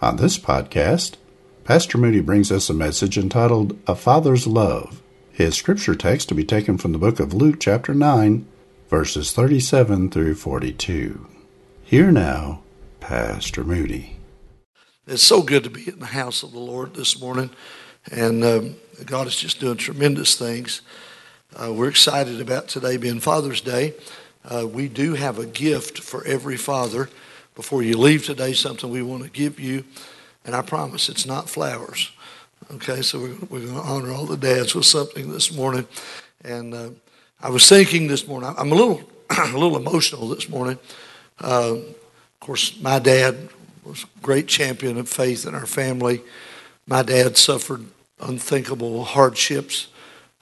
On this podcast, Pastor Moody brings us a message entitled A Father's Love. His scripture text to be taken from the book of Luke, chapter 9, verses 37 through 42. Here now, Pastor Moody. It's so good to be in the house of the Lord this morning, and um, God is just doing tremendous things. Uh, we're excited about today being Father's Day. Uh, we do have a gift for every father. Before you leave today, something we want to give you, and I promise it's not flowers. Okay, so we're, we're going to honor all the dads with something this morning. And uh, I was thinking this morning, I'm a little, a little emotional this morning. Uh, of course, my dad was a great champion of faith in our family. My dad suffered unthinkable hardships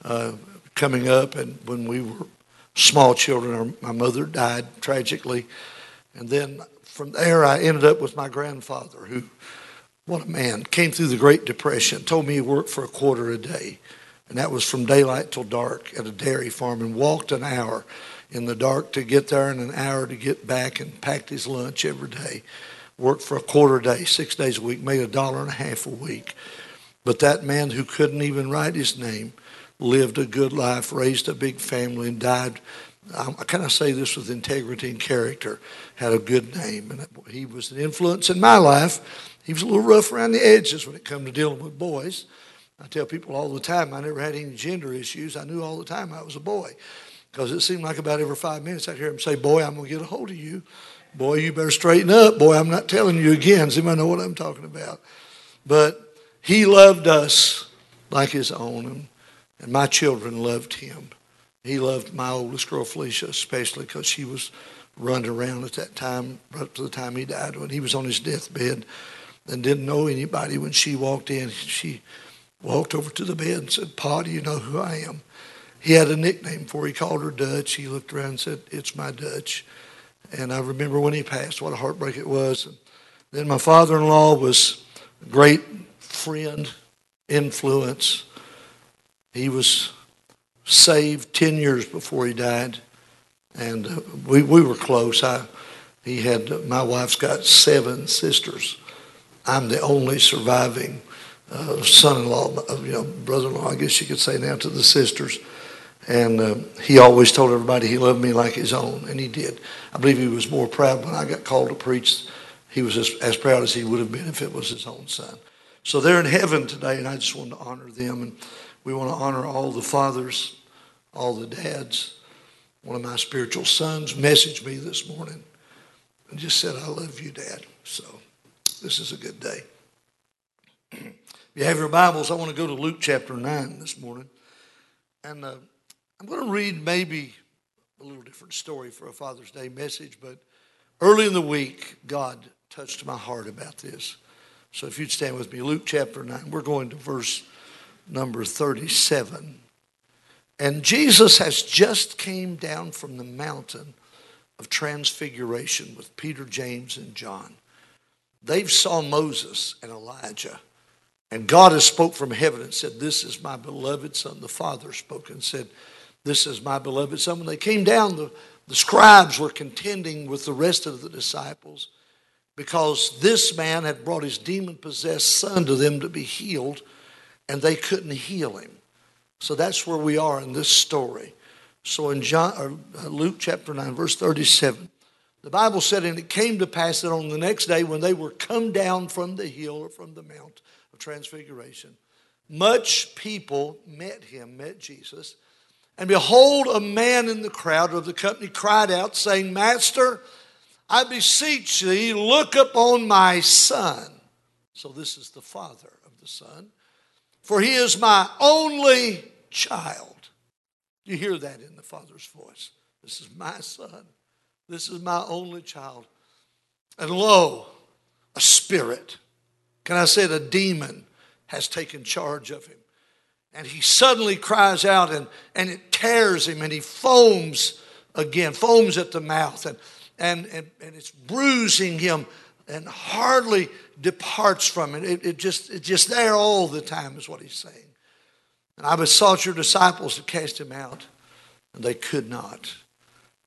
uh, coming up, and when we were small children, our, my mother died tragically. And then from there, I ended up with my grandfather, who, what a man, came through the Great Depression, told me he worked for a quarter a day. And that was from daylight till dark at a dairy farm and walked an hour in the dark to get there and an hour to get back and packed his lunch every day. Worked for a quarter a day, six days a week, made a dollar and a half a week. But that man who couldn't even write his name lived a good life, raised a big family, and died. Um, I kind of say this with integrity and character. Had a good name, and he was an influence in my life. He was a little rough around the edges when it come to dealing with boys. I tell people all the time I never had any gender issues. I knew all the time I was a boy because it seemed like about every five minutes I'd hear him say, Boy, I'm going to get a hold of you. Boy, you better straighten up. Boy, I'm not telling you again. Does anybody know what I'm talking about? But he loved us like his own, and my children loved him. He loved my oldest girl, Felicia, especially because she was running around at that time, right up to the time he died, when he was on his deathbed and didn't know anybody. When she walked in, she walked over to the bed and said, Pa, do you know who I am? He had a nickname for her. He called her Dutch. He looked around and said, It's my Dutch. And I remember when he passed, what a heartbreak it was. And then my father in law was a great friend, influence. He was saved 10 years before he died. And uh, we, we were close. I, he had, my wife's got seven sisters. I'm the only surviving uh, son-in-law, uh, you know, brother-in-law, I guess you could say now to the sisters. And uh, he always told everybody he loved me like his own, and he did. I believe he was more proud when I got called to preach. He was as, as proud as he would have been if it was his own son. So they're in heaven today, and I just want to honor them. And we want to honor all the fathers, all the dads. One of my spiritual sons messaged me this morning and just said, I love you, Dad. So this is a good day. if you have your Bibles, I want to go to Luke chapter 9 this morning. And uh, I'm going to read maybe a little different story for a Father's Day message, but early in the week, God touched my heart about this. So if you'd stand with me, Luke chapter 9, we're going to verse number 37. And Jesus has just came down from the mountain of transfiguration with Peter, James, and John. They've saw Moses and Elijah. And God has spoke from heaven and said, This is my beloved son. The Father spoke and said, This is my beloved son. When they came down, the, the scribes were contending with the rest of the disciples because this man had brought his demon possessed son to them to be healed, and they couldn't heal him. So that's where we are in this story. So in John, uh, Luke chapter 9, verse 37, the Bible said, And it came to pass that on the next day, when they were come down from the hill or from the mount of transfiguration, much people met him, met Jesus. And behold, a man in the crowd of the company cried out, saying, Master, I beseech thee, look upon my son. So this is the father of the son. For he is my only child. You hear that in the father's voice. This is my son. This is my only child. And lo, a spirit, can I say it, a demon, has taken charge of him. And he suddenly cries out and, and it tears him and he foams again, foams at the mouth and, and, and, and it's bruising him and hardly departs from it. It, it just, it's just there all the time, is what he's saying. And I besought your disciples to cast him out, and they could not.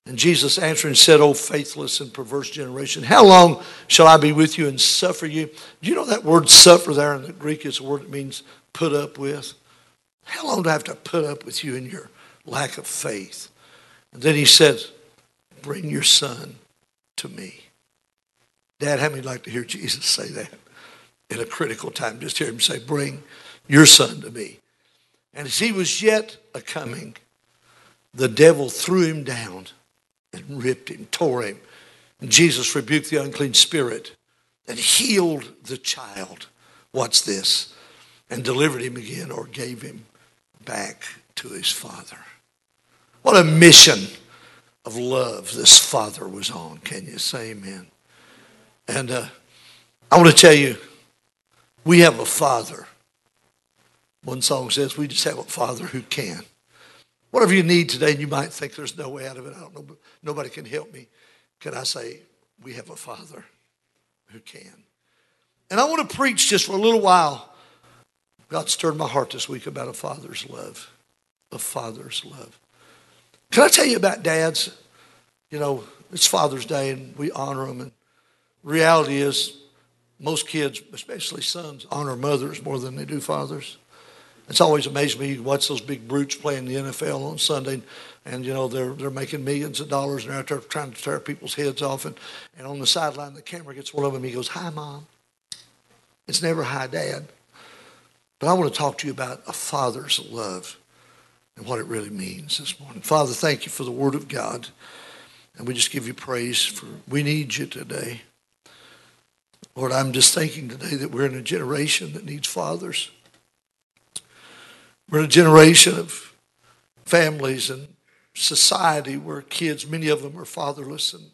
And Jesus answering said, O faithless and perverse generation, how long shall I be with you and suffer you? Do you know that word suffer there in the Greek is a word that means put up with? How long do I have to put up with you in your lack of faith? And then he said, Bring your son to me. Dad, how many like to hear Jesus say that in a critical time? Just hear him say, Bring your son to me. And as he was yet a coming, the devil threw him down and ripped him, tore him. And Jesus rebuked the unclean spirit and healed the child. What's this? And delivered him again or gave him back to his father. What a mission of love this father was on. Can you say amen? And uh, I want to tell you, we have a father. One song says, We just have a father who can. Whatever you need today, and you might think there's no way out of it, I don't know, nobody can help me. Can I say, We have a father who can? And I want to preach just for a little while. God stirred my heart this week about a father's love. A father's love. Can I tell you about dads? You know, it's Father's Day and we honor them. And reality is, most kids, especially sons, honor mothers more than they do fathers. It's always amazed me. You watch those big brutes playing the NFL on Sunday, and you know they're they're making millions of dollars, and they're out there trying to tear people's heads off. And, and on the sideline, the camera gets one of them. He goes, "Hi, mom." It's never "Hi, dad." But I want to talk to you about a father's love and what it really means this morning. Father, thank you for the Word of God, and we just give you praise for we need you today. Lord, I'm just thinking today that we're in a generation that needs fathers. We're in a generation of families and society where kids, many of them are fatherless, and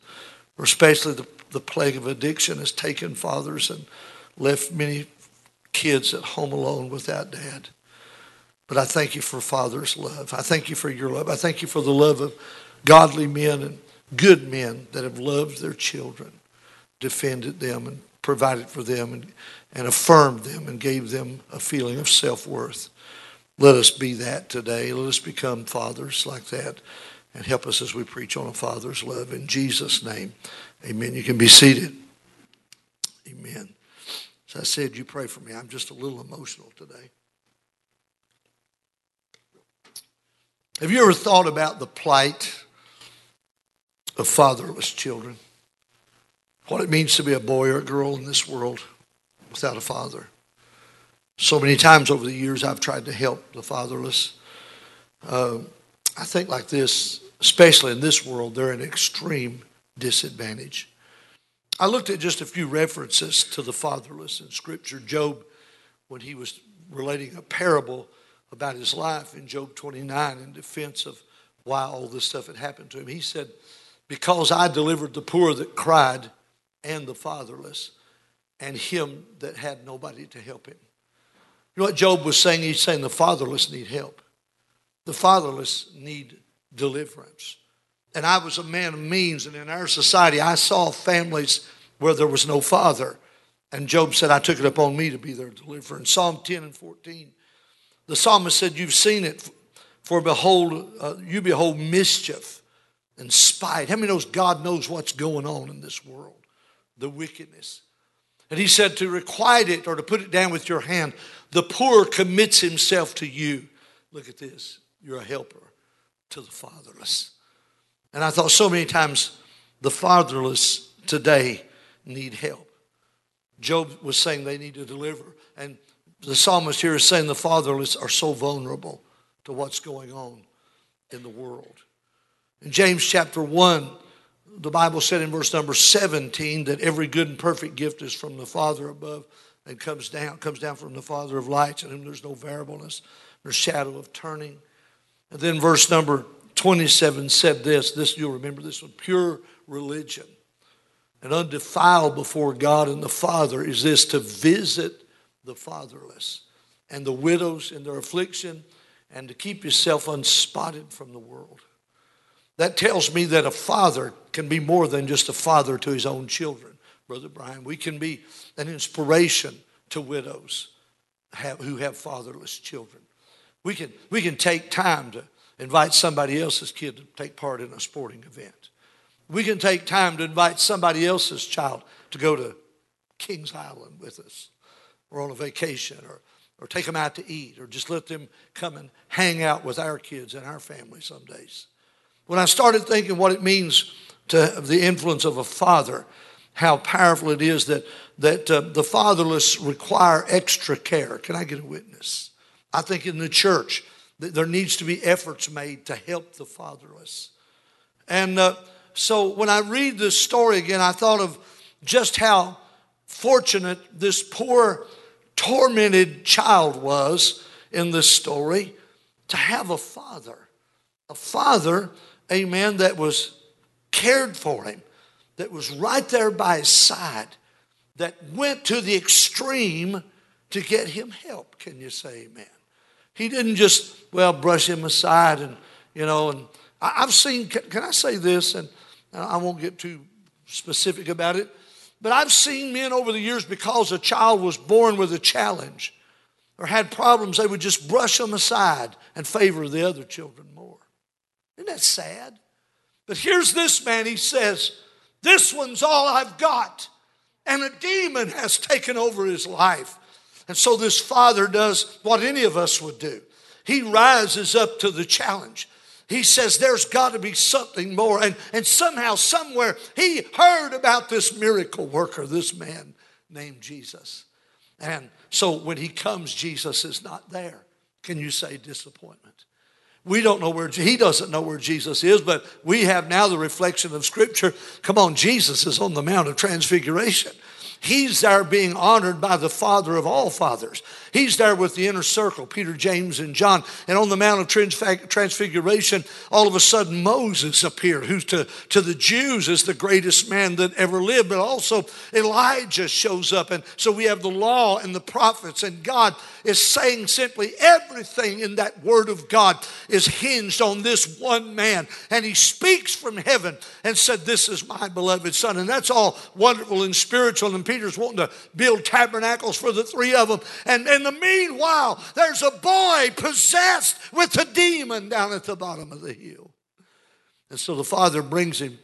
especially the, the plague of addiction has taken fathers and left many kids at home alone without dad. But I thank you for father's love. I thank you for your love. I thank you for the love of godly men and good men that have loved their children, defended them, and provided for them and, and affirmed them and gave them a feeling of self worth. Let us be that today. Let us become fathers like that and help us as we preach on a father's love. In Jesus' name, amen. You can be seated. Amen. As I said, you pray for me. I'm just a little emotional today. Have you ever thought about the plight of fatherless children? What it means to be a boy or a girl in this world without a father. So many times over the years, I've tried to help the fatherless. Uh, I think like this, especially in this world, they're an extreme disadvantage. I looked at just a few references to the fatherless in Scripture. Job, when he was relating a parable about his life in Job 29 in defense of why all this stuff had happened to him, he said, Because I delivered the poor that cried, and the fatherless and him that had nobody to help him. You know what Job was saying? He's saying the fatherless need help. The fatherless need deliverance. And I was a man of means, and in our society, I saw families where there was no father. And Job said, I took it upon me to be their deliverer. In Psalm 10 and 14, the psalmist said, You've seen it, for behold, uh, you behold mischief and spite. How many knows God knows what's going on in this world? The wickedness. And he said to requite it or to put it down with your hand. The poor commits himself to you. Look at this. You're a helper to the fatherless. And I thought so many times the fatherless today need help. Job was saying they need to deliver. And the psalmist here is saying the fatherless are so vulnerable to what's going on in the world. In James chapter 1, the Bible said in verse number 17 that every good and perfect gift is from the Father above and comes down, comes down from the Father of lights, in whom there's no variableness, no shadow of turning. And then verse number 27 said this, this you'll remember this one, pure religion and undefiled before God and the Father is this to visit the fatherless and the widows in their affliction and to keep yourself unspotted from the world. That tells me that a father can be more than just a father to his own children, Brother Brian. We can be an inspiration to widows who have fatherless children. We can, we can take time to invite somebody else's kid to take part in a sporting event. We can take time to invite somebody else's child to go to Kings Island with us or on a vacation or, or take them out to eat or just let them come and hang out with our kids and our family some days. When I started thinking what it means to have the influence of a father, how powerful it is that, that uh, the fatherless require extra care. Can I get a witness? I think in the church, there needs to be efforts made to help the fatherless. And uh, so when I read this story again, I thought of just how fortunate this poor, tormented child was in this story to have a father. A father, amen, that was cared for him, that was right there by his side, that went to the extreme to get him help. Can you say amen? He didn't just, well, brush him aside and, you know, and I've seen, can I say this? And I won't get too specific about it, but I've seen men over the years because a child was born with a challenge or had problems, they would just brush them aside and favor the other children. Isn't that sad? But here's this man, he says, This one's all I've got. And a demon has taken over his life. And so this father does what any of us would do. He rises up to the challenge. He says there's got to be something more. And, and somehow, somewhere, he heard about this miracle worker, this man named Jesus. And so when he comes, Jesus is not there. Can you say disappointment? We don't know where, he doesn't know where Jesus is, but we have now the reflection of Scripture. Come on, Jesus is on the Mount of Transfiguration. He's there being honored by the Father of all fathers. He's there with the inner circle, Peter, James, and John. And on the Mount of Transfiguration, all of a sudden Moses appeared, who to, to the Jews is the greatest man that ever lived, but also Elijah shows up. And so we have the law and the prophets, and God is saying simply everything in that word of God is hinged on this one man. And he speaks from heaven and said, This is my beloved son. And that's all wonderful and spiritual. And Peter's wanting to build tabernacles for the three of them. And, and the meanwhile, there's a boy possessed with a demon down at the bottom of the hill. And so the father brings him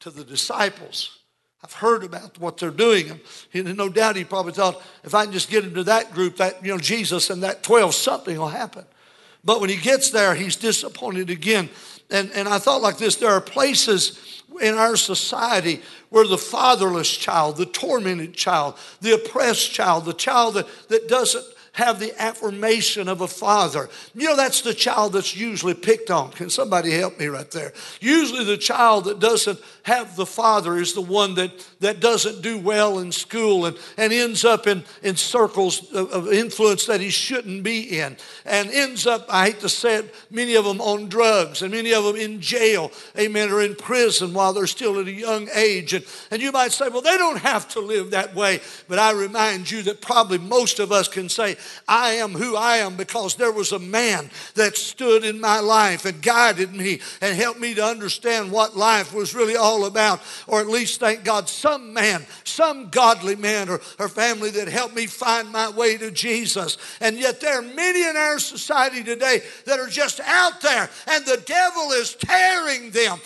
to the disciples. I've heard about what they're doing. And no doubt he probably thought, if I can just get into that group, that, you know, Jesus and that 12, something will happen. But when he gets there, he's disappointed again. And, and I thought like this there are places in our society where the fatherless child, the tormented child, the oppressed child, the child that, that doesn't have the affirmation of a father. You know, that's the child that's usually picked on. Can somebody help me right there? Usually, the child that doesn't have the father is the one that, that doesn't do well in school and, and ends up in, in circles of, of influence that he shouldn't be in, and ends up, I hate to say it, many of them on drugs and many of them in jail, amen, or in prison while they're still at a young age. And, and you might say, well, they don't have to live that way. But I remind you that probably most of us can say, I am who I am because there was a man that stood in my life and guided me and helped me to understand what life was really all about. Or at least, thank God, some man, some godly man or, or family that helped me find my way to Jesus. And yet, there are many in our society today that are just out there and the devil is tearing them.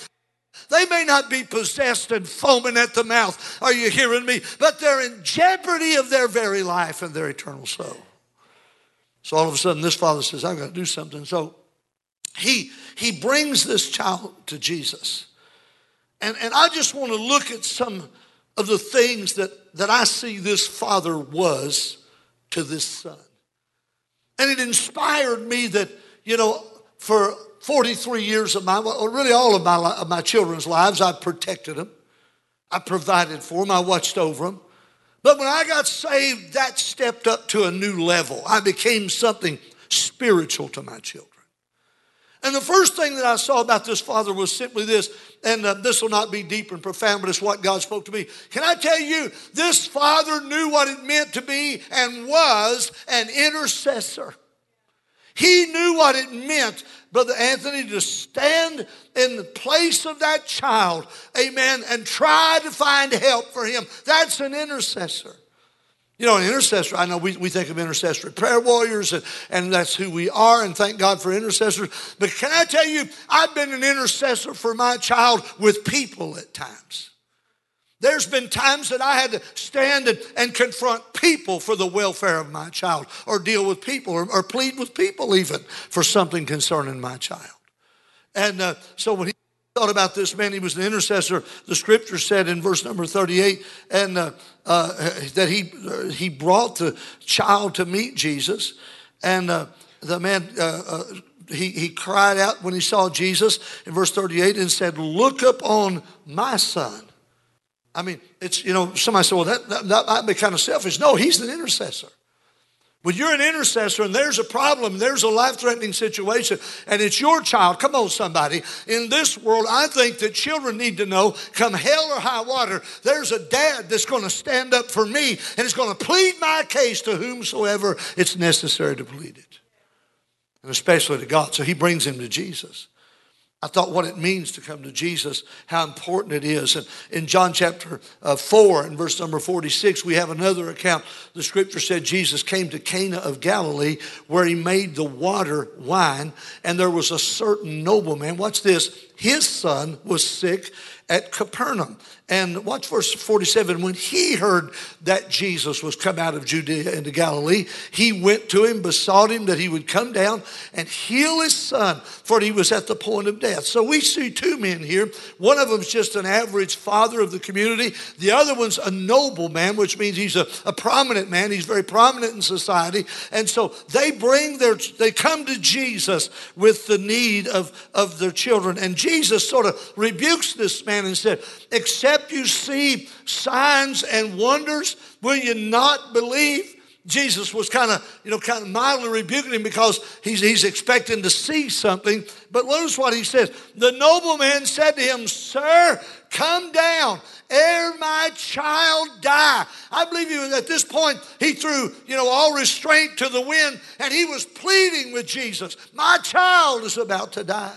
They may not be possessed and foaming at the mouth. Are you hearing me? But they're in jeopardy of their very life and their eternal soul. So all of a sudden, this father says, I've got to do something. So he, he brings this child to Jesus. And, and I just want to look at some of the things that, that I see this father was to this son. And it inspired me that, you know, for 43 years of my, well, really all of my, of my children's lives, I protected them. I provided for them. I watched over them. But when I got saved, that stepped up to a new level. I became something spiritual to my children. And the first thing that I saw about this father was simply this, and uh, this will not be deep and profound, but it's what God spoke to me. Can I tell you, this father knew what it meant to be and was an intercessor. He knew what it meant, Brother Anthony, to stand in the place of that child, amen, and try to find help for him. That's an intercessor. You know, an intercessor, I know we, we think of intercessory prayer warriors, and, and that's who we are, and thank God for intercessors. But can I tell you, I've been an intercessor for my child with people at times. There's been times that I had to stand and, and confront people for the welfare of my child, or deal with people, or, or plead with people even for something concerning my child. And uh, so when he thought about this man, he was an intercessor. The scripture said in verse number 38, and uh, uh, that he, he brought the child to meet Jesus. And uh, the man, uh, uh, he, he cried out when he saw Jesus in verse 38 and said, Look up on my son. I mean, it's, you know, somebody said, Well, that, that, that might be kind of selfish. No, he's an intercessor. When you're an intercessor and there's a problem, there's a life threatening situation, and it's your child, come on, somebody. In this world, I think that children need to know come hell or high water, there's a dad that's going to stand up for me and is going to plead my case to whomsoever it's necessary to plead it, and especially to God. So he brings him to Jesus. I thought what it means to come to Jesus, how important it is. And in John chapter uh, 4 and verse number 46, we have another account. The scripture said Jesus came to Cana of Galilee where he made the water wine. And there was a certain nobleman, watch this, his son was sick at Capernaum. And watch verse 47. When he heard that Jesus was come out of Judea into Galilee, he went to him, besought him that he would come down and heal his son, for he was at the point of death. So we see two men here. One of them's just an average father of the community, the other one's a noble man, which means he's a, a prominent man. He's very prominent in society. And so they bring their, they come to Jesus with the need of, of their children. And Jesus sort of rebukes this man and said, Except you see signs and wonders, will you not believe? Jesus was kind of, you know, kind of mildly rebuking him because he's, he's expecting to see something. But notice what he says. The nobleman said to him, Sir, come down ere my child die. I believe he at this point, he threw, you know, all restraint to the wind and he was pleading with Jesus. My child is about to die.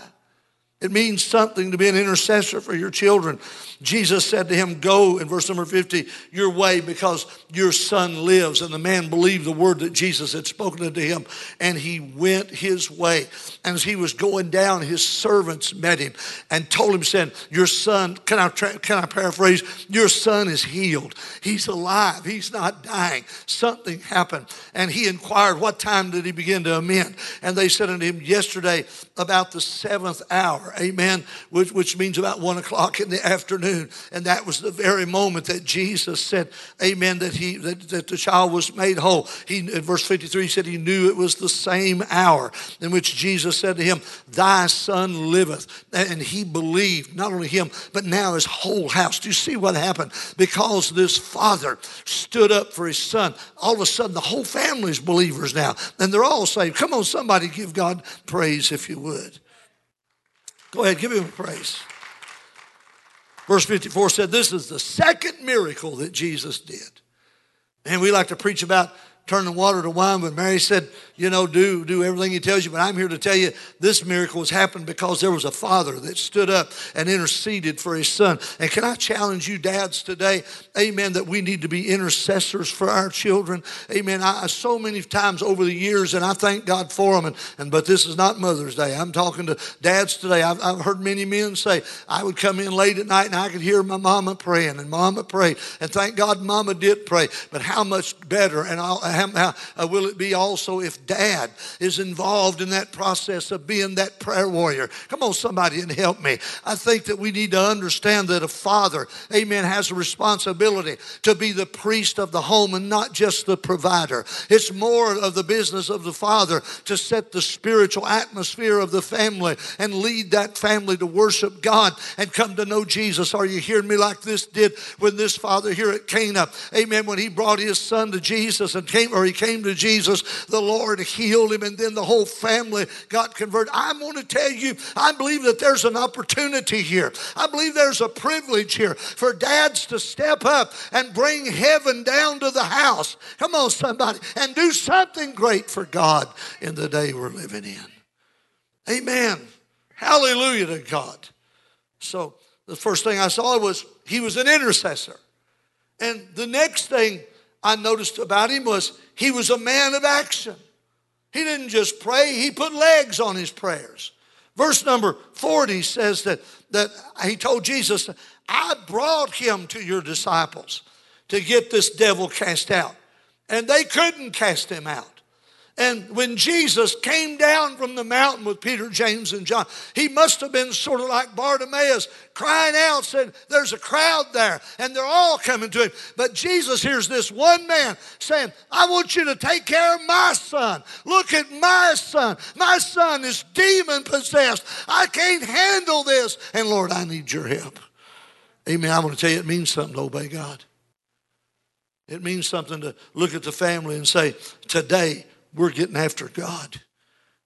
It means something to be an intercessor for your children. Jesus said to him, Go, in verse number 50, your way because your son lives. And the man believed the word that Jesus had spoken unto him, and he went his way. And as he was going down, his servants met him and told him, saying, Your son, can I, can I paraphrase? Your son is healed. He's alive. He's not dying. Something happened. And he inquired, What time did he begin to amend? And they said unto him, Yesterday, about the seventh hour. Amen. Which, which means about one o'clock in the afternoon. And that was the very moment that Jesus said, Amen, that he that, that the child was made whole. He in verse 53 he said he knew it was the same hour in which Jesus said to him, Thy son liveth. And he believed, not only him, but now his whole house. Do you see what happened? Because this father stood up for his son, all of a sudden the whole family's believers now. And they're all saved. Come on, somebody give God praise if you would. Go ahead, give him a praise. Verse 54 said, This is the second miracle that Jesus did. And we like to preach about turning water to wine, but Mary said, you know, do, do everything he tells you. But I'm here to tell you this miracle has happened because there was a father that stood up and interceded for his son. And can I challenge you, dads, today, amen, that we need to be intercessors for our children. Amen. I, so many times over the years, and I thank God for them, and, and but this is not Mother's Day. I'm talking to dads today. I've, I've heard many men say, I would come in late at night and I could hear my mama praying, and mama prayed. And thank God mama did pray. But how much better and how, how uh, will it be also if dad is involved in that process of being that prayer warrior. Come on, somebody, and help me. I think that we need to understand that a father, amen, has a responsibility to be the priest of the home and not just the provider. It's more of the business of the father to set the spiritual atmosphere of the family and lead that family to worship God and come to know Jesus. Are you hearing me like this did when this father here at Cana, amen, when he brought his son to Jesus and came, or he came to Jesus, the Lord Lord healed him, and then the whole family got converted. I'm going to tell you, I believe that there's an opportunity here. I believe there's a privilege here for dads to step up and bring heaven down to the house. Come on, somebody, and do something great for God in the day we're living in. Amen. Hallelujah to God. So the first thing I saw was he was an intercessor. And the next thing I noticed about him was he was a man of action. He didn't just pray, he put legs on his prayers. Verse number 40 says that, that he told Jesus, I brought him to your disciples to get this devil cast out. And they couldn't cast him out. And when Jesus came down from the mountain with Peter, James, and John, he must have been sort of like Bartimaeus, crying out, said, There's a crowd there, and they're all coming to him. But Jesus hears this one man saying, I want you to take care of my son. Look at my son. My son is demon possessed. I can't handle this. And Lord, I need your help. Amen. I'm going to tell you, it means something to obey God. It means something to look at the family and say, Today, we're getting after God.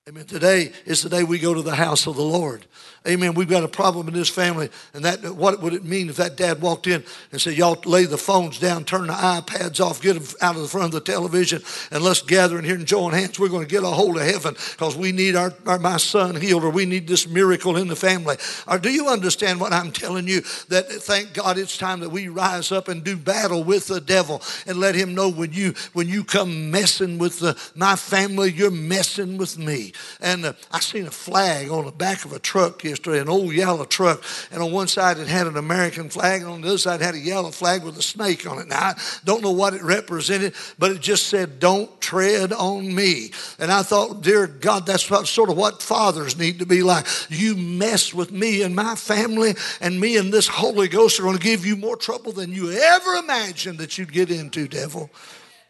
Amen. Today is the day we go to the house of the Lord. Amen. We've got a problem in this family, and that what would it mean if that dad walked in and said, "Y'all lay the phones down, turn the iPads off, get them out of the front of the television, and let's gather in here and join hands. We're going to get a hold of heaven because we need our, our my son healed, or we need this miracle in the family." Or do you understand what I'm telling you? That thank God it's time that we rise up and do battle with the devil and let him know when you when you come messing with the, my family, you're messing with me. And uh, I seen a flag on the back of a truck yesterday, an old yellow truck. And on one side it had an American flag, and on the other side it had a yellow flag with a snake on it. Now, I don't know what it represented, but it just said, Don't tread on me. And I thought, Dear God, that's sort of what fathers need to be like. You mess with me and my family, and me and this Holy Ghost are going to give you more trouble than you ever imagined that you'd get into, devil.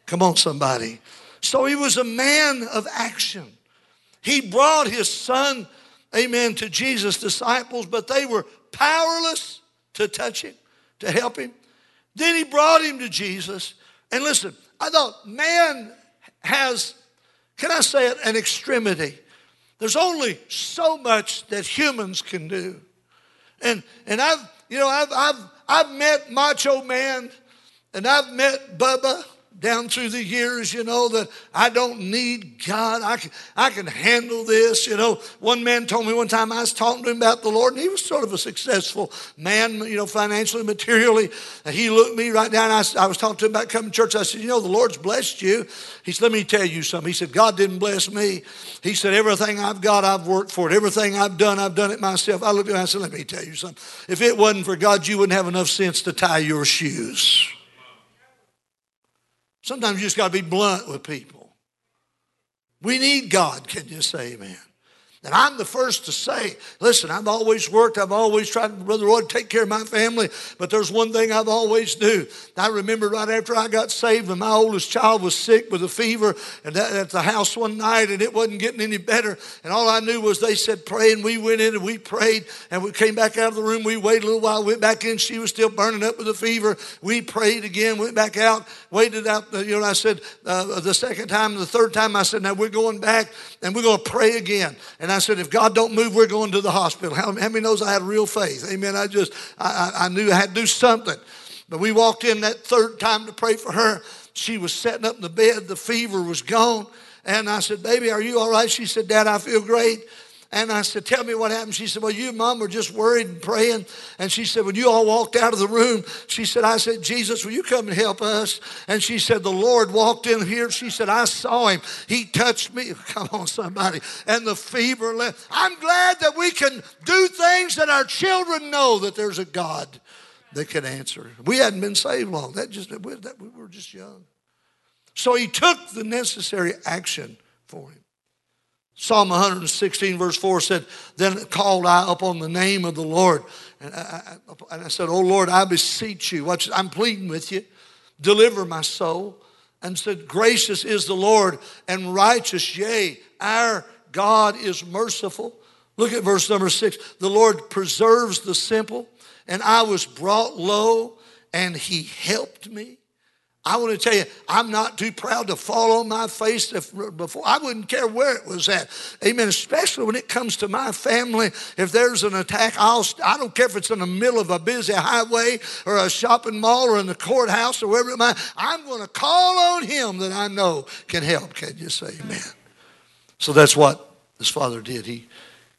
Come on, somebody. So he was a man of action. He brought his son, amen, to Jesus' disciples, but they were powerless to touch him, to help him. Then he brought him to Jesus. And listen, I thought man has, can I say it, an extremity. There's only so much that humans can do. And, and I've, you know, I've, I've, I've met Macho Man and I've met Bubba down through the years, you know, that I don't need God. I can, I can handle this. You know, one man told me one time I was talking to him about the Lord, and he was sort of a successful man, you know, financially, materially. And he looked me right down. I, I was talking to him about coming to church. I said, You know, the Lord's blessed you. He said, Let me tell you something. He said, God didn't bless me. He said, Everything I've got, I've worked for it. Everything I've done, I've done it myself. I looked at him and I said, Let me tell you something. If it wasn't for God, you wouldn't have enough sense to tie your shoes. Sometimes you just got to be blunt with people. We need God. Can you say amen? And I'm the first to say, listen, I've always worked, I've always tried, Brother Roy, to take care of my family, but there's one thing I've always do. I remember right after I got saved, and my oldest child was sick with a fever, and that, at the house one night, and it wasn't getting any better. And all I knew was they said pray, and we went in and we prayed, and we came back out of the room. We waited a little while, went back in. She was still burning up with a fever. We prayed again, went back out, waited out. You know, I said uh, the second time, the third time, I said, now we're going back, and we're going to pray again. And I said, if God don't move, we're going to the hospital. How, how many knows I had real faith? Amen. I just, I, I knew I had to do something. But we walked in that third time to pray for her. She was sitting up in the bed. The fever was gone. And I said, baby, are you all right? She said, Dad, I feel great. And I said, Tell me what happened. She said, Well, you and mom were just worried and praying. And she said, When you all walked out of the room, she said, I said, Jesus, will you come and help us? And she said, The Lord walked in here. She said, I saw him. He touched me. Come on, somebody. And the fever left. I'm glad that we can do things that our children know that there's a God that can answer. We hadn't been saved long. That just we were just young. So he took the necessary action for him. Psalm 116, verse 4 said, Then called I upon the name of the Lord. And I, and I said, Oh Lord, I beseech you. Watch, I'm pleading with you. Deliver my soul. And said, Gracious is the Lord and righteous. Yea, our God is merciful. Look at verse number six. The Lord preserves the simple, and I was brought low, and he helped me. I want to tell you, I'm not too proud to fall on my face before. I wouldn't care where it was at. Amen. Especially when it comes to my family. If there's an attack, I'll, I don't care if it's in the middle of a busy highway or a shopping mall or in the courthouse or wherever it might. I'm going to call on him that I know can help. Can you say amen? So that's what this father did. He,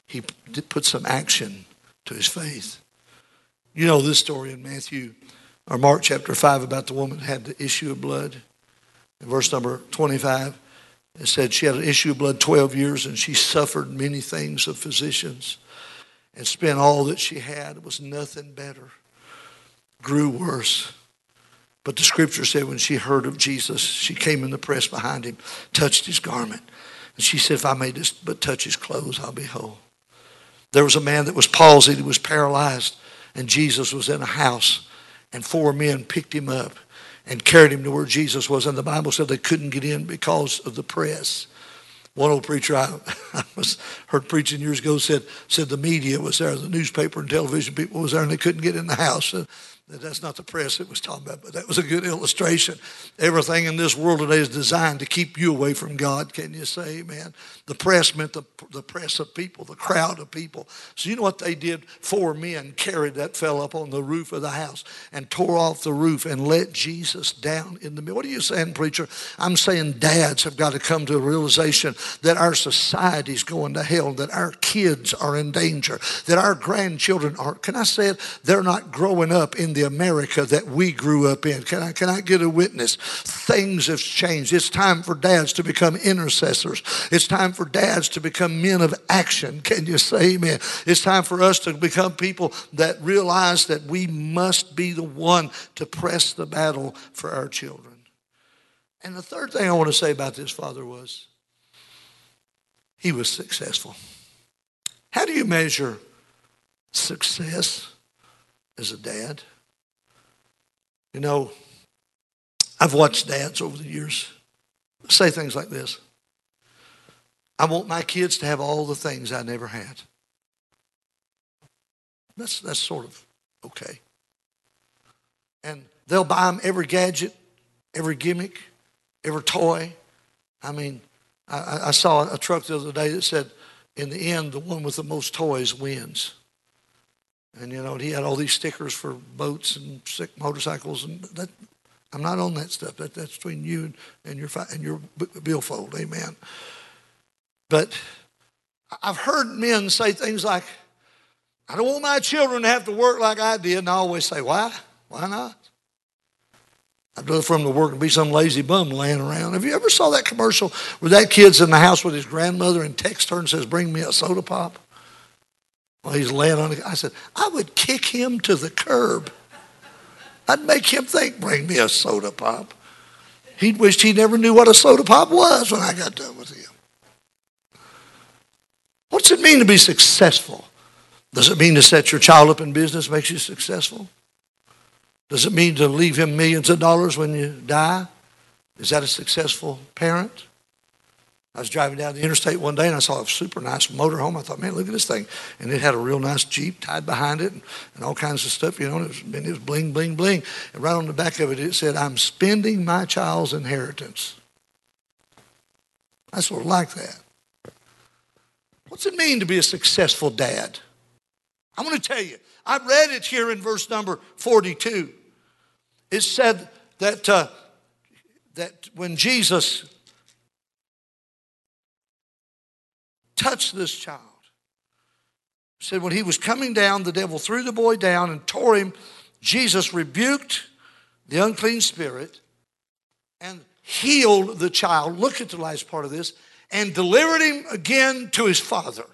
he put some action to his faith. You know this story in Matthew or Mark chapter 5 about the woman had the issue of blood. In verse number 25, it said she had an issue of blood 12 years and she suffered many things of physicians and spent all that she had. It was nothing better. Grew worse. But the scripture said when she heard of Jesus, she came in the press behind him, touched his garment. And she said, If I may just but touch his clothes, I'll be whole. There was a man that was palsied, he was paralyzed, and Jesus was in a house and four men picked him up and carried him to where Jesus was. And the Bible said they couldn't get in because of the press. One old preacher I, I was heard preaching years ago said said the media was there, the newspaper and television people was there, and they couldn't get in the house. That's not the press it was talking about, but that was a good illustration. Everything in this world today is designed to keep you away from God. Can you say amen? The press meant the, the press of people, the crowd of people. So you know what they did? Four men carried that fellow up on the roof of the house and tore off the roof and let Jesus down in the middle. What are you saying, preacher? I'm saying dads have got to come to a realization that our society's going to hell, that our kids are in danger, that our grandchildren are, can I say it? They're not growing up in the America that we grew up in. Can I, can I get a witness? Things have changed. It's time for dads to become intercessors. It's time for dads to become men of action. Can you say amen? It's time for us to become people that realize that we must be the one to press the battle for our children. And the third thing I want to say about this father was he was successful. How do you measure success as a dad? You know, I've watched dads over the years say things like this I want my kids to have all the things I never had. That's, that's sort of okay. And they'll buy them every gadget, every gimmick, every toy. I mean, I, I saw a truck the other day that said, in the end, the one with the most toys wins. And you know, he had all these stickers for boats and sick motorcycles, and that, I'm not on that stuff. That, that's between you and, and your and your billfold, amen. But I've heard men say things like, "I don't want my children to have to work like I did," and I always say, "Why? Why not?" I'd rather for him to work and be some lazy bum laying around. Have you ever saw that commercial where that kid's in the house with his grandmother and texts her and says, "Bring me a soda pop"? While he's laying on it, I said, I would kick him to the curb. I'd make him think, bring me a soda pop. He wished he never knew what a soda pop was when I got done with him. What's it mean to be successful? Does it mean to set your child up in business makes you successful? Does it mean to leave him millions of dollars when you die? Is that a successful parent? I was driving down the interstate one day and I saw a super nice motorhome. I thought, man, look at this thing. And it had a real nice Jeep tied behind it and, and all kinds of stuff, you know, and it, was, and it was bling, bling, bling. And right on the back of it, it said, I'm spending my child's inheritance. I sort of like that. What's it mean to be a successful dad? I'm going to tell you. I read it here in verse number 42. It said that, uh, that when Jesus touch this child. said when he was coming down, the devil threw the boy down and tore him. Jesus rebuked the unclean spirit and healed the child. Look at the last part of this and delivered him again to his father.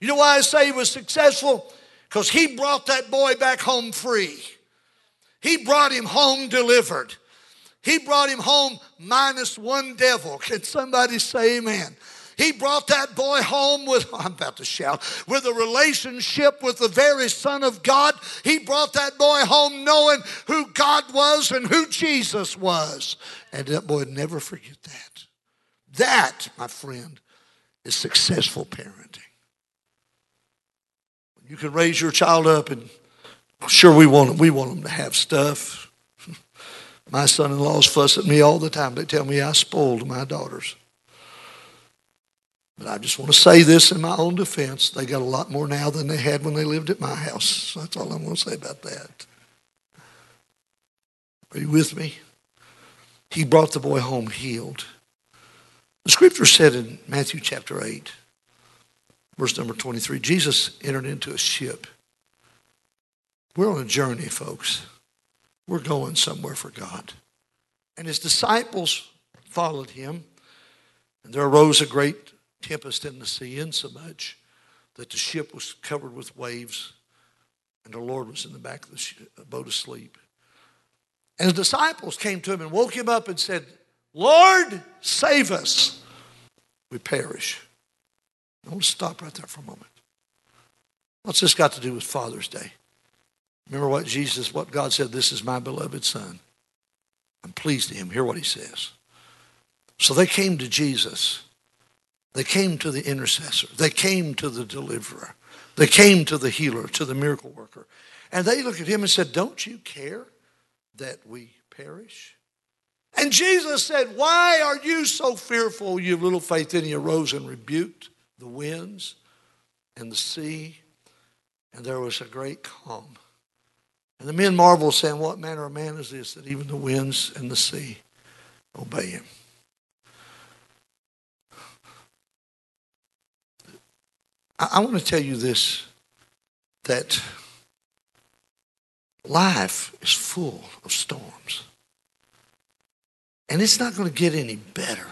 You know why I say he was successful? Because he brought that boy back home free. He brought him home delivered. He brought him home minus one devil. Can somebody say amen? He brought that boy home with, I'm about to shout, with a relationship with the very Son of God. He brought that boy home knowing who God was and who Jesus was. And that boy never forget that. That, my friend, is successful parenting. You can raise your child up and sure we want them, we want them to have stuff. My son in laws fuss at me all the time. They tell me I spoiled my daughters. But I just want to say this in my own defense. They got a lot more now than they had when they lived at my house. So that's all I'm going to say about that. Are you with me? He brought the boy home healed. The scripture said in Matthew chapter 8, verse number 23, Jesus entered into a ship. We're on a journey, folks. We're going somewhere for God. And his disciples followed him. And there arose a great tempest in the sea, insomuch that the ship was covered with waves, and the Lord was in the back of the boat asleep. And the disciples came to him and woke him up and said, Lord, save us. We perish. I want to stop right there for a moment. What's this got to do with Father's Day? Remember what Jesus, what God said, this is my beloved Son. I'm pleased to him. Hear what he says. So they came to Jesus they came to the intercessor. They came to the deliverer. They came to the healer, to the miracle worker. And they looked at him and said, Don't you care that we perish? And Jesus said, Why are you so fearful, you little faith? Then he arose and rebuked the winds and the sea, and there was a great calm. And the men marveled, saying, What manner of man is this that even the winds and the sea obey him? I, I want to tell you this that life is full of storms. And it's not going to get any better.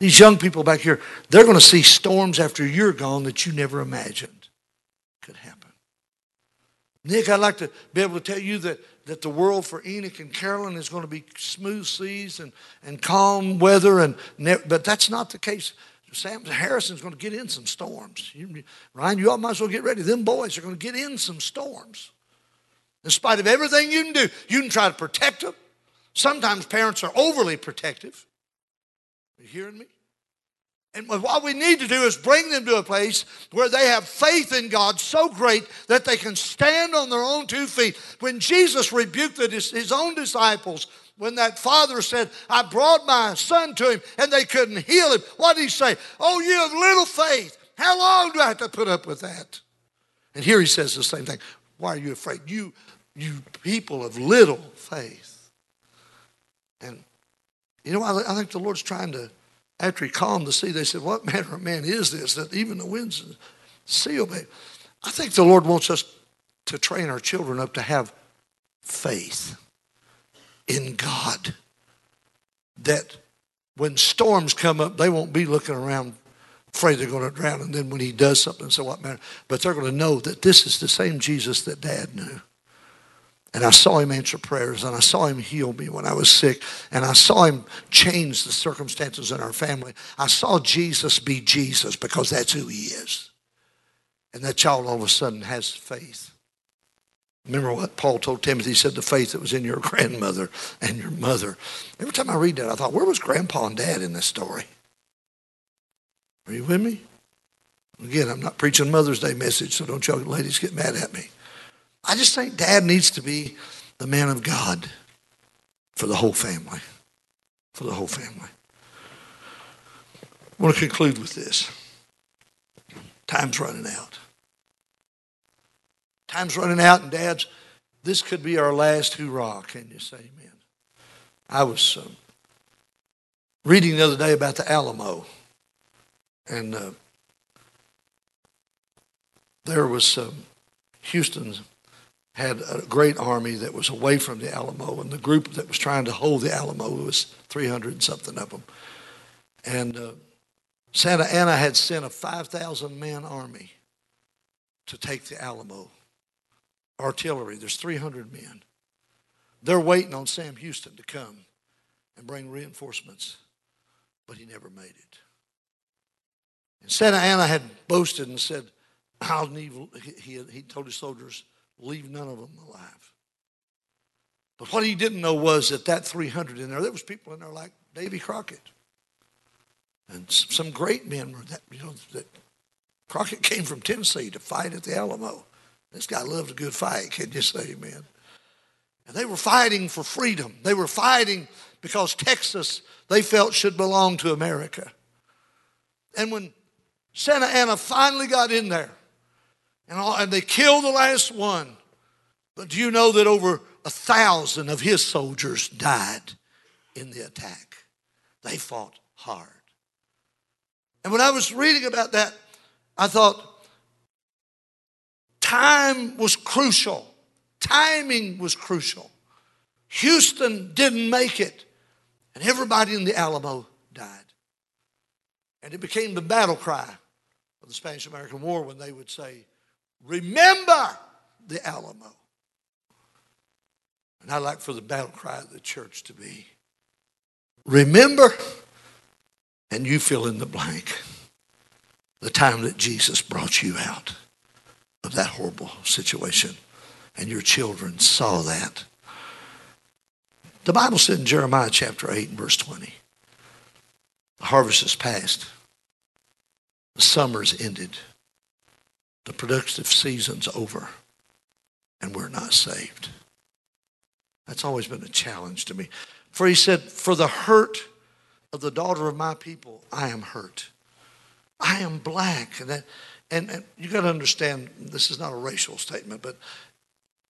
These young people back here, they're going to see storms after you're gone that you never imagined could happen. Nick, I'd like to be able to tell you that, that the world for Enoch and Carolyn is going to be smooth seas and, and calm weather, and but that's not the case Sam Harrison's going to get in some storms. You, Ryan, you all might as well get ready. Them boys are going to get in some storms. In spite of everything you can do, you can try to protect them. Sometimes parents are overly protective. Are you hearing me? And what we need to do is bring them to a place where they have faith in God so great that they can stand on their own two feet. When Jesus rebuked his own disciples when that father said, I brought my son to him and they couldn't heal him, what did he say? Oh, you have little faith. How long do I have to put up with that? And here he says the same thing. Why are you afraid? You, you people of little faith. And you know, I, I think the Lord's trying to, after he calmed the sea, they said, What manner of man is this that even the winds and the sea obey? I think the Lord wants us to train our children up to have faith in God. That when storms come up, they won't be looking around afraid they're going to drown. And then when he does something, so what matter? But they're going to know that this is the same Jesus that dad knew. And I saw him answer prayers and I saw him heal me when I was sick and I saw him change the circumstances in our family. I saw Jesus be Jesus because that's who he is. And that child all of a sudden has faith. Remember what Paul told Timothy? He said, the faith that was in your grandmother and your mother. Every time I read that, I thought, where was grandpa and dad in this story? Are you with me? Again, I'm not preaching Mother's Day message, so don't y'all ladies get mad at me. I just think dad needs to be the man of God for the whole family. For the whole family. I want to conclude with this. Time's running out. Time's running out, and dads, this could be our last hoorah. Can you say amen? I was um, reading the other day about the Alamo, and uh, there was um, Houston had a great army that was away from the Alamo, and the group that was trying to hold the Alamo was 300 and something of them. And uh, Santa Anna had sent a 5,000 man army to take the Alamo artillery. There's 300 men. They're waiting on Sam Houston to come and bring reinforcements, but he never made it. And Santa Anna had boasted and said, I'll leave, he, he told his soldiers, leave none of them alive. But what he didn't know was that that 300 in there, there was people in there like Davy Crockett. And some great men were that, you know, that Crockett came from Tennessee to fight at the Alamo. This guy loved a good fight. Can you say amen? And they were fighting for freedom. They were fighting because Texas, they felt, should belong to America. And when Santa Anna finally got in there, and, all, and they killed the last one, but do you know that over a thousand of his soldiers died in the attack? They fought hard. And when I was reading about that, I thought time was crucial. Timing was crucial. Houston didn't make it, and everybody in the Alamo died. And it became the battle cry of the Spanish American War when they would say, Remember the Alamo. And I'd like for the battle cry of the church to be, Remember, and you fill in the blank, the time that Jesus brought you out of that horrible situation. And your children saw that. The Bible said in Jeremiah chapter 8 and verse 20, the harvest is past. The summer's ended. The productive season's over. And we're not saved. That's always been a challenge to me. For he said, For the hurt of the daughter of my people, I am hurt. I am black. And, that, and, and you got to understand, this is not a racial statement, but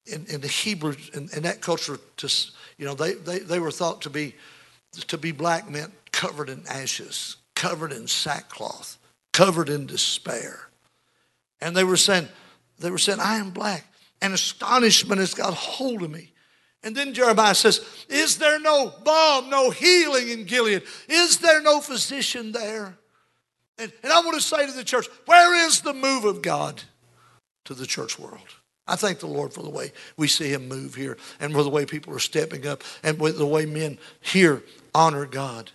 in, in the Hebrew, in, in, that culture, to, you know, they, they, they were thought to be, to be black meant covered in ashes, covered in sackcloth, covered in despair. And they were saying, they were saying, I am black. And astonishment has got hold of me. And then Jeremiah says, Is there no balm, no healing in Gilead? Is there no physician there? And, and I want to say to the church, where is the move of God to the church world? I thank the Lord for the way we see Him move here and for the way people are stepping up and with the way men here honor God.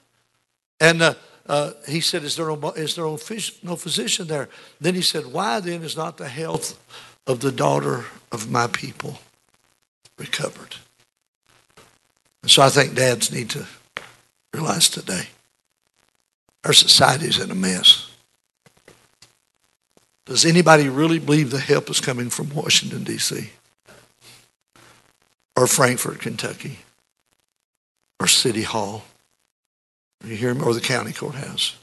And uh, uh, he said, is there, no, is there no, no physician there? Then he said, Why then is not the health of the daughter of my people recovered? And so I think dads need to realize today our society is in a mess. Does anybody really believe the help is coming from Washington, D.C.? Or Frankfort, Kentucky? Or City Hall? You hear me? Or the county courthouse?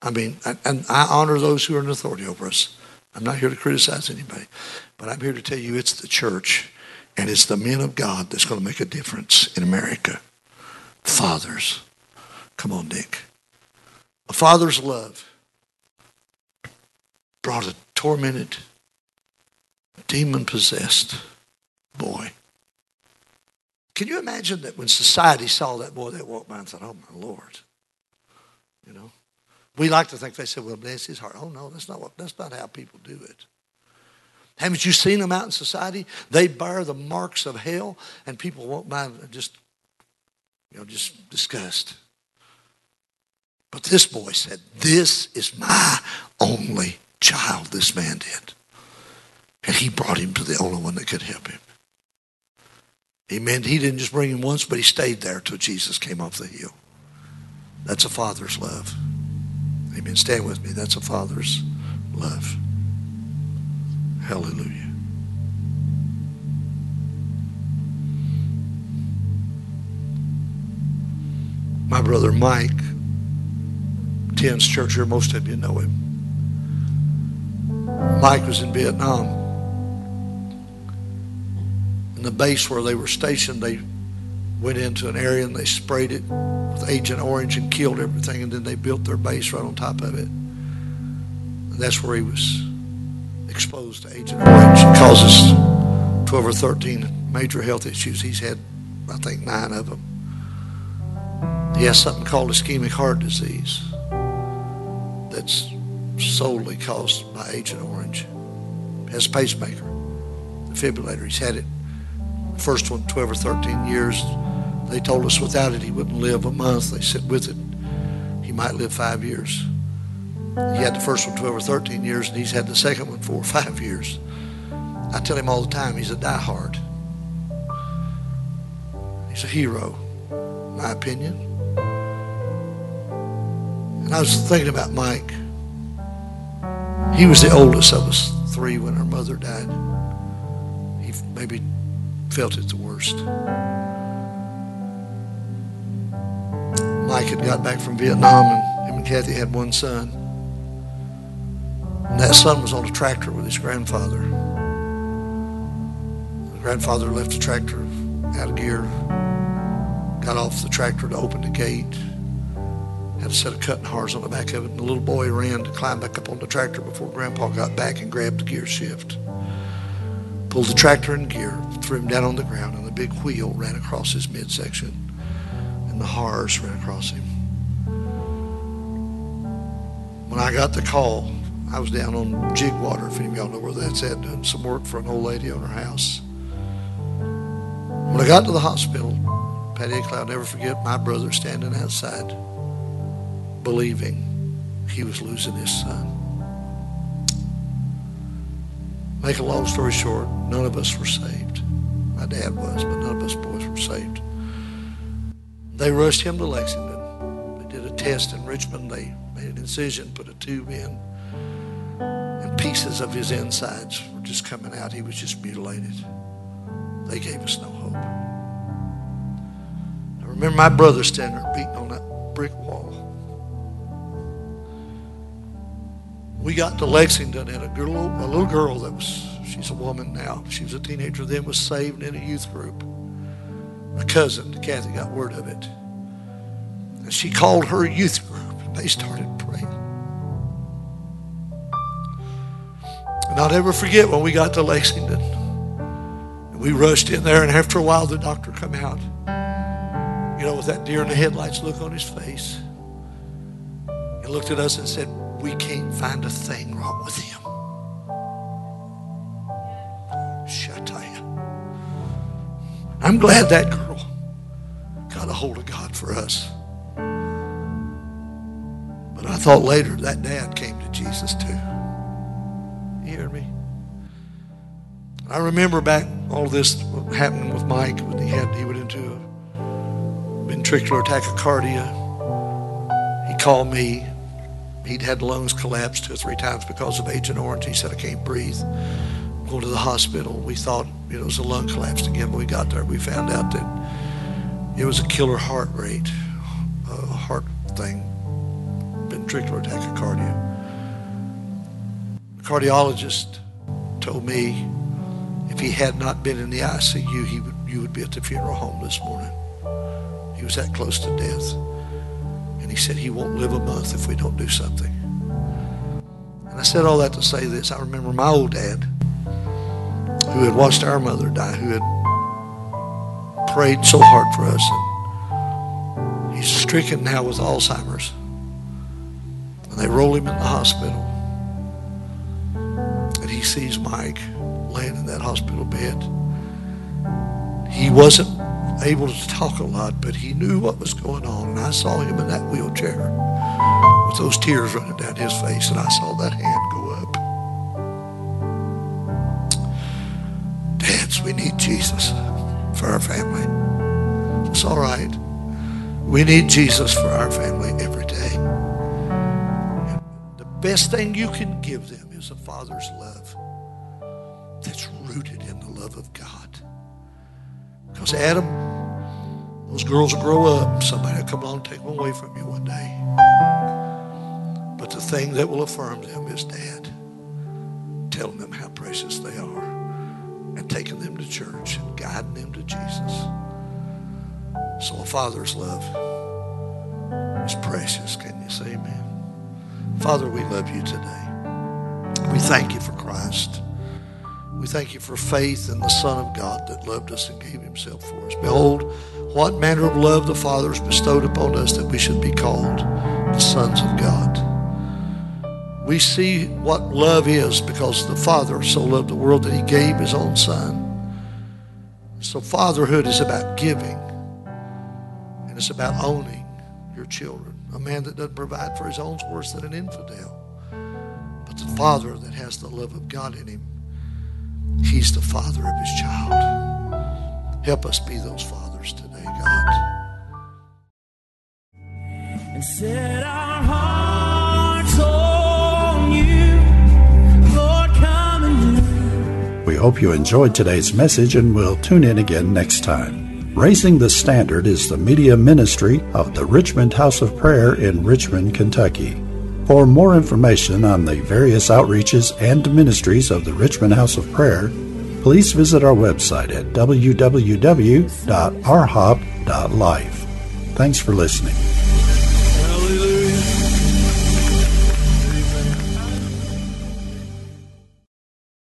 I mean, and I honor those who are in authority over us. I'm not here to criticize anybody, but I'm here to tell you it's the church and it's the men of God that's going to make a difference in America. Fathers. Come on, Nick. A father's love brought a tormented, demon possessed boy. Can you imagine that when society saw that boy, they walked by and thought, oh my Lord. You know? We like to think they said, well, bless his heart. Oh no, that's not what that's not how people do it. Haven't you seen them out in society? They bear the marks of hell, and people walk by and just, you know, just disgust. But this boy said, This is my only child, this man did. And he brought him to the only one that could help him. Amen. He didn't just bring him once, but he stayed there till Jesus came off the hill. That's a father's love. Amen. Stand with me. That's a father's love. Hallelujah. My brother Mike attends church here. Most of you know him. Mike was in Vietnam. In the base where they were stationed, they went into an area and they sprayed it with Agent Orange and killed everything, and then they built their base right on top of it. And that's where he was exposed to Agent Orange. It causes 12 or 13 major health issues. He's had, I think, nine of them. He has something called ischemic heart disease that's solely caused by Agent Orange. Has a pacemaker, defibrillator. He's had it, first one, 12 or 13 years. They told us without it he wouldn't live a month. They said with it he might live five years. He had the first one 12 or 13 years, and he's had the second one four or five years. I tell him all the time he's a diehard. He's a hero, in my opinion. And I was thinking about Mike. He was the oldest of us three when our mother died. He maybe felt it the worst. Mike had got back from Vietnam, and him and Kathy had one son. And that son was on a tractor with his grandfather. The grandfather left the tractor out of gear, got off the tractor to open the gate, had a set of cutting hars on the back of it, and the little boy ran to climb back up on the tractor before Grandpa got back and grabbed the gear shift. Pulled the tractor in gear, threw him down on the ground, and the big wheel ran across his midsection and the hars ran across him. When I got the call, I was down on Jigwater, if any of y'all know where that's at, doing some work for an old lady on her house. When I got to the hospital, Patty Cloud, I'll never forget my brother standing outside, believing he was losing his son. Make a long story short, none of us were saved. My dad was, but none of us boys were saved. They rushed him to Lexington. They did a test in Richmond. They made an incision, put a tube in, and pieces of his insides were just coming out. He was just mutilated. They gave us no hope. I remember my brother standing there beating on that brick wall. We got to Lexington, and a girl, a little girl that was, she's a woman now. She was a teenager then, was saved in a youth group my cousin, Kathy, got word of it. And she called her youth group, and they started praying. And I'll never forget when we got to Lexington. And we rushed in there, and after a while, the doctor come out. You know, with that deer in the headlights look on his face. He looked at us and said, We can't find a thing wrong with him. I'm glad that girl got a hold of God for us. But I thought later that dad came to Jesus too. You hear me? I remember back all this happening with Mike when he had he went into a ventricular tachycardia. He called me. He'd had lungs collapse two or three times because of Agent Orange. He said, I can't breathe. Go to the hospital. We thought it was a lung collapse again. When we got there, we found out that it was a killer heart rate, a heart thing, ventricular tachycardia. The cardiologist told me if he had not been in the ICU, he would, you would be at the funeral home this morning. He was that close to death. He said he won't live a month if we don't do something. And I said all that to say this. I remember my old dad who had watched our mother die, who had prayed so hard for us. And he's stricken now with Alzheimer's. And they roll him in the hospital. And he sees Mike laying in that hospital bed. He wasn't able to talk a lot, but he knew what was going on. And I saw him in that wheelchair with those tears running down his face, and I saw that hand go up. Dads, we need Jesus for our family. It's all right. We need Jesus for our family every day. And the best thing you can give them is a father's love that's rooted in the love of God. Because Adam, those girls will grow up. Somebody will come along and take them away from you one day. But the thing that will affirm them is dad telling them how precious they are and taking them to church and guiding them to Jesus. So a father's love is precious. Can you say amen? Father, we love you today. We thank you for Christ. We thank you for faith in the Son of God that loved us and gave himself for us. Behold, what manner of love the Father has bestowed upon us that we should be called the sons of God we see what love is because the Father so loved the world that he gave his own Son. So, fatherhood is about giving, and it's about owning your children. A man that doesn't provide for his own is worse than an infidel. But the father that has the love of God in him, he's the father of his child. Help us be those fathers today, God. And set our hearts on you, Lord, come and hope you enjoyed today's message and we'll tune in again next time. Raising the Standard is the media ministry of the Richmond House of Prayer in Richmond, Kentucky. For more information on the various outreaches and ministries of the Richmond House of Prayer, please visit our website at www.rhop.life. Thanks for listening.